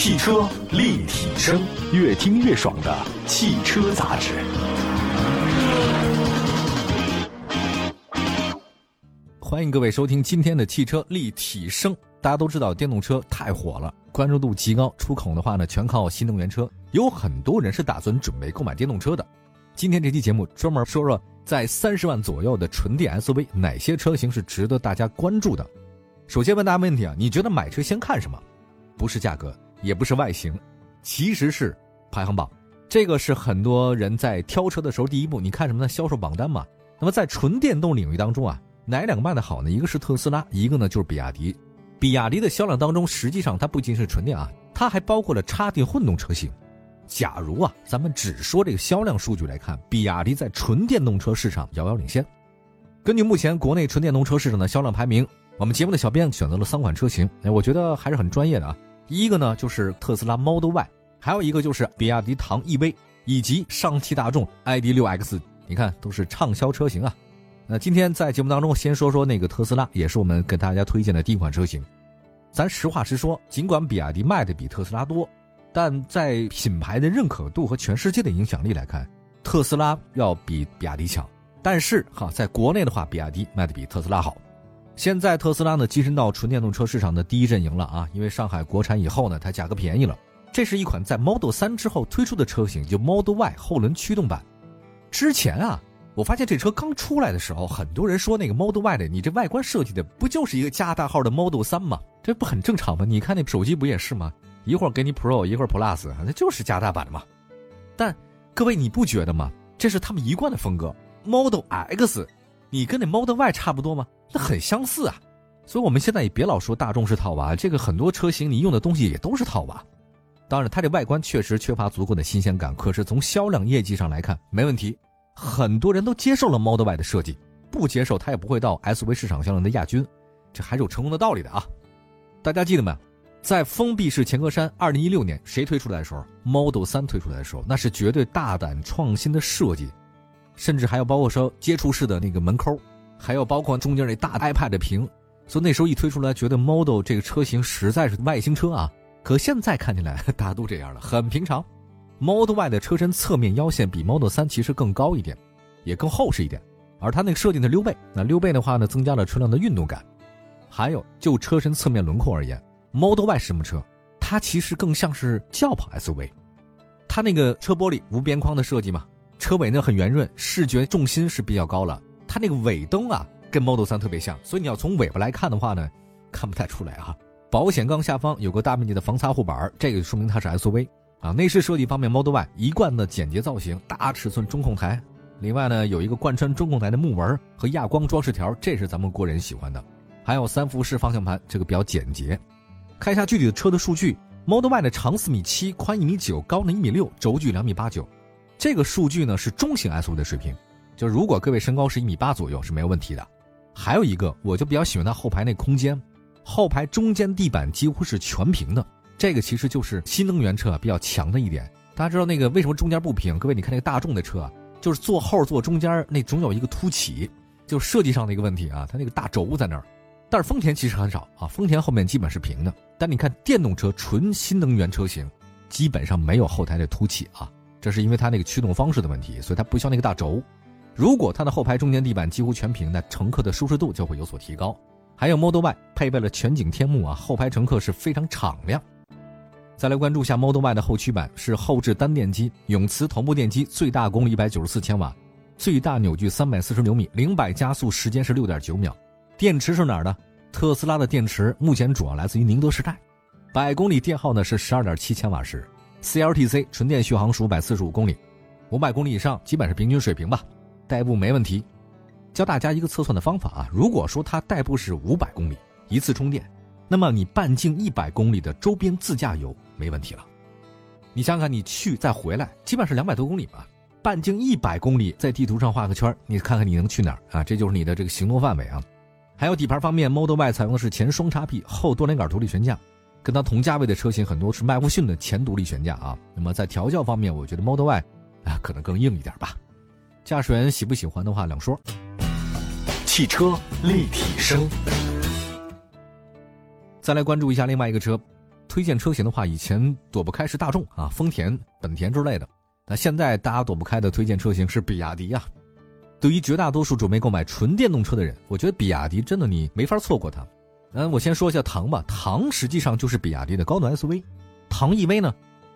汽车立体声，越听越爽的汽车杂志。欢迎各位收听今天的汽车立体声。大家都知道电动车太火了，关注度极高，出口的话呢全靠新能源车。有很多人是打算准备购买电动车的。今天这期节目专门说说，在三十万左右的纯电 SUV，哪些车型是值得大家关注的？首先问大家问题啊，你觉得买车先看什么？不是价格，也不是外形，其实是排行榜。这个是很多人在挑车的时候第一步，你看什么呢？销售榜单嘛。那么在纯电动领域当中啊，哪两个卖的好呢？一个是特斯拉，一个呢就是比亚迪。比亚迪的销量当中，实际上它不仅是纯电啊，它还包括了插电混动车型。假如啊，咱们只说这个销量数据来看，比亚迪在纯电动车市场遥遥领先。根据目前国内纯电动车市场的销量排名，我们节目的小编选择了三款车型，哎，我觉得还是很专业的啊。一个呢就是特斯拉 Model Y，还有一个就是比亚迪唐 EV，以及上汽大众 ID.6X，你看都是畅销车型啊。那今天在节目当中先说说那个特斯拉，也是我们给大家推荐的第一款车型。咱实话实说，尽管比亚迪卖的比特斯拉多。但在品牌的认可度和全世界的影响力来看，特斯拉要比比亚迪强。但是哈，在国内的话，比亚迪卖的比特斯拉好。现在特斯拉呢跻身到纯电动车市场的第一阵营了啊！因为上海国产以后呢，它价格便宜了。这是一款在 Model 3之后推出的车型，就 Model Y 后轮驱动版。之前啊，我发现这车刚出来的时候，很多人说那个 Model Y 的，你这外观设计的不就是一个加大号的 Model 3吗？这不很正常吗？你看那手机不也是吗？一会儿给你 Pro，一会儿 Plus，那就是加大版的嘛。但各位你不觉得吗？这是他们一贯的风格。Model X，你跟那 Model Y 差不多吗？那很相似啊。所以我们现在也别老说大众是套娃，这个很多车型你用的东西也都是套娃。当然，它这外观确实缺乏足够的新鲜感，可是从销量业绩上来看没问题。很多人都接受了 Model Y 的设计，不接受它也不会到 SUV 市场销量的亚军，这还是有成功的道理的啊。大家记得没？在封闭式前格栅，二零一六年谁推出来的时候，Model 3推出来的时候，那是绝对大胆创新的设计，甚至还有包括说接触式的那个门扣，还有包括中间那大 iPad 屏，所以那时候一推出来，觉得 Model 这个车型实在是外星车啊。可现在看起来大家都这样了，很平常。Model Y 的车身侧面腰线比 Model 3其实更高一点，也更厚实一点，而它那个设计的溜背，那溜背的话呢，增加了车辆的运动感。还有就车身侧面轮廓而言。Model Y 什么车？它其实更像是轿跑 SUV，它那个车玻璃无边框的设计嘛，车尾呢很圆润，视觉重心是比较高了。它那个尾灯啊，跟 Model 3特别像，所以你要从尾巴来看的话呢，看不太出来啊。保险杠下方有个大面积的防擦护板，这个说明它是 SUV 啊。内饰设计方面，Model Y 一贯的简洁造型，大尺寸中控台，另外呢有一个贯穿中控台的木纹和亚光装饰条，这是咱们国人喜欢的。还有三辐式方向盘，这个比较简洁。看一下具体的车的数据，Model Y 的长四米七，宽一米九，高呢一米六，轴距两米八九，这个数据呢是中型 SUV 的水平。就如果各位身高是一米八左右是没有问题的。还有一个，我就比较喜欢它后排那空间，后排中间地板几乎是全平的，这个其实就是新能源车比较强的一点。大家知道那个为什么中间不平？各位你看那个大众的车，就是坐后座中间那总有一个凸起，就是设计上的一个问题啊，它那个大轴在那儿。但是丰田其实很少啊，丰田后面基本是平的。但你看电动车纯新能源车型，基本上没有后台的凸起啊，这是因为它那个驱动方式的问题，所以它不需要那个大轴。如果它的后排中间地板几乎全平，那乘客的舒适度就会有所提高。还有 Model Y 配备了全景天幕啊，后排乘客是非常敞亮。再来关注一下 Model Y 的后驱版是后置单电机，永磁同步电机，最大功率一百九十四千瓦，最大扭矩三百四十牛米，零百加速时间是六点九秒。电池是哪儿的？特斯拉的电池目前主要来自于宁德时代，百公里电耗呢是十二点七千瓦时，CLTC 纯电续航是五百四十五公里，五百公里以上基本是平均水平吧，代步没问题。教大家一个测算的方法啊，如果说它代步是五百公里一次充电，那么你半径一百公里的周边自驾游没问题了。你想想，你去再回来，基本是两百多公里吧，半径一百公里，在地图上画个圈，你看看你能去哪儿啊？这就是你的这个行动范围啊。还有底盘方面，Model Y 采用的是前双叉臂后多连杆独立悬架，跟它同价位的车型很多是麦弗逊的前独立悬架啊。那么在调教方面，我觉得 Model Y 啊可能更硬一点吧。驾驶员喜不喜欢的话两说。汽车立体声。再来关注一下另外一个车，推荐车型的话，以前躲不开是大众啊、丰田、本田之类的。那现在大家躲不开的推荐车型是比亚迪呀。对于绝大多数准备购买纯电动车的人，我觉得比亚迪真的你没法错过它。嗯，我先说一下唐吧，唐实际上就是比亚迪的高端 SUV。唐 EV 呢，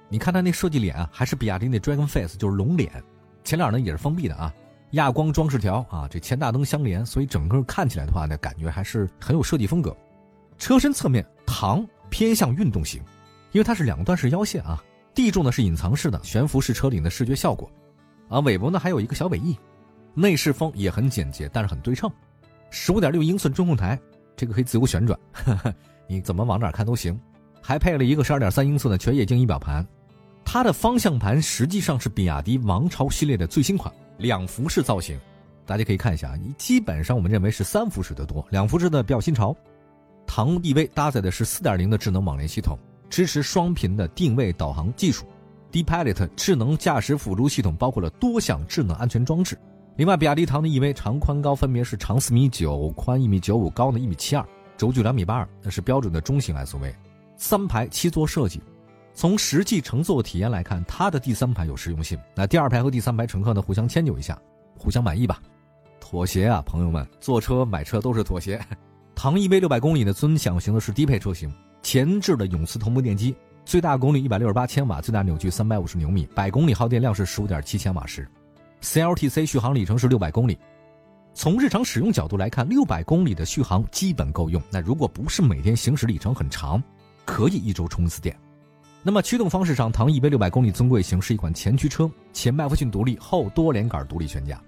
你看它那设计脸啊，还是比亚迪那 Dragon Face，就是龙脸，前脸呢也是封闭的啊，亚光装饰条啊，这前大灯相连，所以整个看起来的话呢，感觉还是很有设计风格。车身侧面，唐偏向运动型，因为它是两段式腰线啊，地柱呢是隐藏式的悬浮式车顶的视觉效果，啊，尾部呢还有一个小尾翼，内饰风也很简洁，但是很对称，十五点六英寸中控台，这个可以自由旋转，你怎么往哪看都行，还配了一个十二点三英寸的全液晶仪表盘，它的方向盘实际上是比亚迪王朝系列的最新款，两幅式造型，大家可以看一下啊，你基本上我们认为是三幅式的多，两幅式的比较新潮。唐 EV 搭载的是4.0的智能网联系统，支持双频的定位导航技术，D-Pilot 智能驾驶辅助系统包括了多项智能安全装置。另外，比亚迪唐的 EV 长宽高分别是长四米九，宽一米九五，高呢一米七二，轴距两米八二，那是标准的中型 SUV。三排七座设计，从实际乘坐体验来看，它的第三排有实用性。那第二排和第三排乘客呢，互相迁就一下，互相满意吧。妥协啊，朋友们，坐车买车都是妥协。唐 EV 六百公里的尊享型的是低配车型，前置的永磁同步电机，最大功率一百六十八千瓦，最大扭矩三百五十牛米，百公里耗电量是十五点七千瓦时，CLTC 续航里程是六百公里。从日常使用角度来看，六百公里的续航基本够用。那如果不是每天行驶里程很长，可以一周充一次电。那么驱动方式上，唐 EV 六百公里尊贵型是一款前驱车，前麦弗逊独立，后多连杆独立悬架，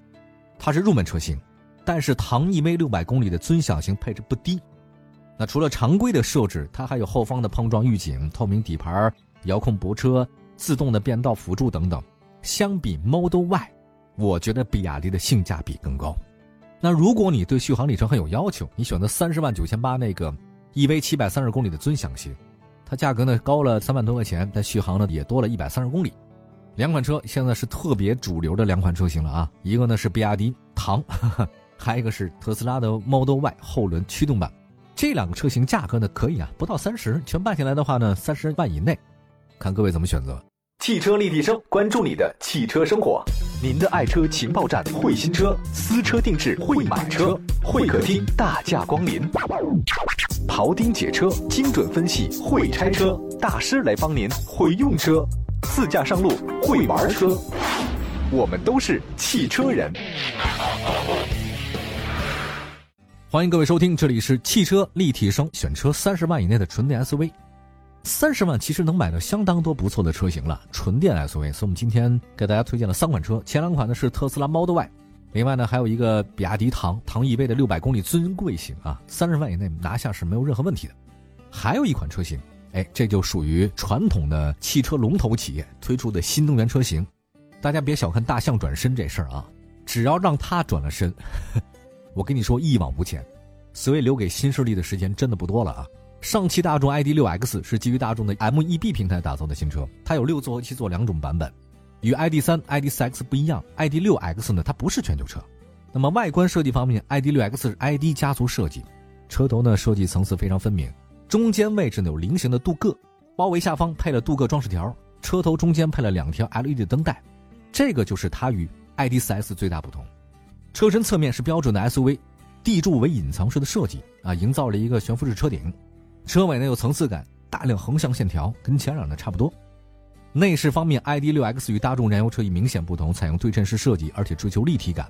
它是入门车型。但是唐 EV 六百公里的尊享型配置不低，那除了常规的设置，它还有后方的碰撞预警、透明底盘、遥控泊车、自动的变道辅助等等。相比 Model Y，我觉得比亚迪的性价比更高。那如果你对续航里程很有要求，你选择三十万九千八那个 EV 七百三十公里的尊享型，它价格呢高了三万多块钱，但续航呢也多了一百三十公里。两款车现在是特别主流的两款车型了啊，一个呢是比亚迪唐。还有一个是特斯拉的 Model Y 后轮驱动版，这两个车型价格呢可以啊，不到三十，全办下来的话呢，三十万以内，看各位怎么选择。汽车立体声，关注你的汽车生活，您的爱车情报站，会新车，私车定制，会买车，会客厅大驾光临，庖丁解车，精准分析，会拆车大师来帮您会用车，自驾上路会玩车，我们都是汽车人。欢迎各位收听，这里是汽车立体声，选车三十万以内的纯电 SUV。三十万其实能买到相当多不错的车型了，纯电 SUV。所以我们今天给大家推荐了三款车，前两款呢是特斯拉 Model Y，另外呢还有一个比亚迪唐唐 EV 的六百公里尊贵型啊，三十万以内拿下是没有任何问题的。还有一款车型，哎，这就属于传统的汽车龙头企业推出的新能源车型。大家别小看大象转身这事儿啊，只要让它转了身。我跟你说，一往无前，所以留给新势力的时间真的不多了啊！上汽大众 ID.6X 是基于大众的 MEB 平台打造的新车，它有六座和七座两种版本，与 ID.3、ID.4X 不一样，ID.6X 呢它不是全球车。那么外观设计方面，ID.6X 是 ID 家族设计，车头呢设计层次非常分明，中间位置呢有菱形的镀铬，包围下方配了镀铬装饰条，车头中间配了两条 LED 灯带，这个就是它与 ID.4X 最大不同。车身侧面是标准的 SUV，地柱为隐藏式的设计啊，营造了一个悬浮式车顶。车尾呢有层次感，大量横向线条，跟前脸的差不多。内饰方面，ID.6X 与大众燃油车已明显不同，采用对称式设计，而且追求立体感。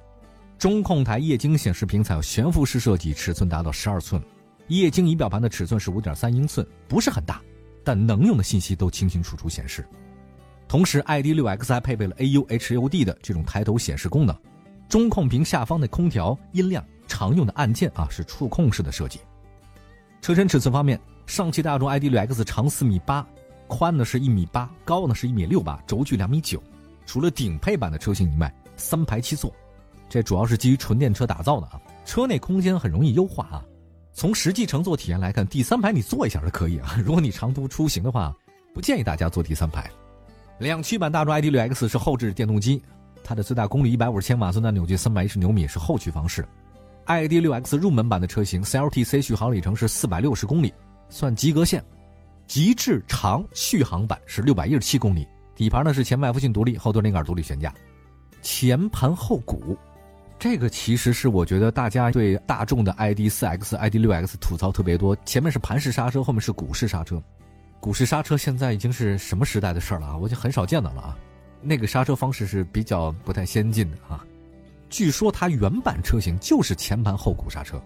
中控台液晶显示屏采用悬浮式设计，尺寸达到十二寸。液晶仪表盘的尺寸是五点三英寸，不是很大，但能用的信息都清清楚楚显示。同时，ID.6X 还配备了 AUHUD 的这种抬头显示功能。中控屏下方的空调、音量常用的按键啊，是触控式的设计。车身尺寸方面，上汽大众 ID.6X 长四米八，宽呢是一米八，高呢是一米六八，轴距两米九。除了顶配版的车型以外，三排七座，这主要是基于纯电车打造的啊。车内空间很容易优化啊。从实际乘坐体验来看，第三排你坐一下是可以啊。如果你长途出行的话，不建议大家坐第三排。两驱版大众 ID.6X 是后置电动机。它的最大功率一百五十千瓦，最大扭矩三百一十牛米，是后驱方式。ID.6X 入门版的车型，CLTC 续航里程是四百六十公里，算及格线。极致长续航版是六百一十七公里，底盘呢是前麦弗逊独立，后多连杆独立悬架，前盘后鼓。这个其实是我觉得大家对大众的 ID 四 X、ID 六 X 吐槽特别多，前面是盘式刹车，后面是鼓式刹车。鼓式刹车现在已经是什么时代的事儿了啊？我已经很少见到了啊。那个刹车方式是比较不太先进的啊。据说它原版车型就是前盘后鼓刹车。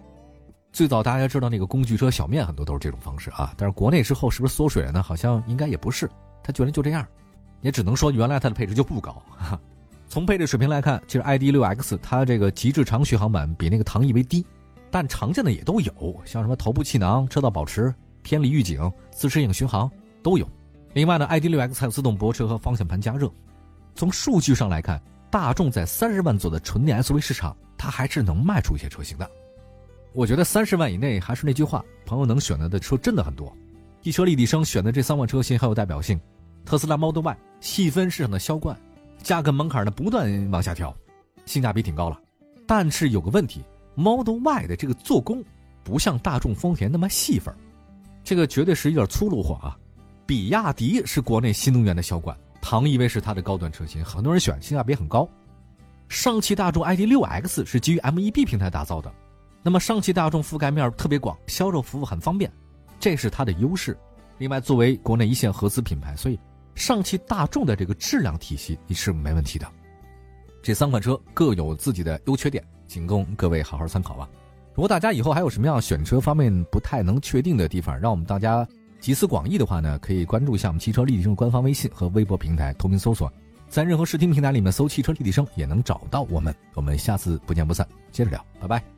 最早大家知道那个工具车小面很多都是这种方式啊，但是国内之后是不是缩水了呢？好像应该也不是，它居然就这样，也只能说原来它的配置就不高。哈从配置水平来看，其实 ID 六 X 它这个极致长续航版比那个唐 EV 低，但常见的也都有，像什么头部气囊、车道保持、偏离预警、自适应巡航都有。另外呢，ID 六 X 还有自动泊车和方向盘加热。从数据上来看，大众在三十万左右的纯电 SUV 市场，它还是能卖出一些车型的。我觉得三十万以内还是那句话，朋友能选择的车真的很多。汽车立体声选的这三款车型很有代表性，特斯拉 Model Y 细分市场的销冠。价格门槛呢不断往下调，性价比挺高了，但是有个问题，Model Y 的这个做工不像大众、丰田那么细粉，这个绝对是有点粗鲁货啊。比亚迪是国内新能源的销冠，唐 EV 是它的高端车型，很多人选，性价比很高。上汽大众 ID.6X 是基于 MEB 平台打造的，那么上汽大众覆盖面特别广，销售服务很方便，这是它的优势。另外，作为国内一线合资品牌，所以。上汽大众的这个质量体系你是没问题的，这三款车各有自己的优缺点，仅供各位好好参考吧。如果大家以后还有什么样选车方面不太能确定的地方，让我们大家集思广益的话呢，可以关注一下我们汽车立体声官方微信和微博平台，同名搜索，在任何视听平台里面搜“汽车立体声”也能找到我们。我们下次不见不散，接着聊，拜拜。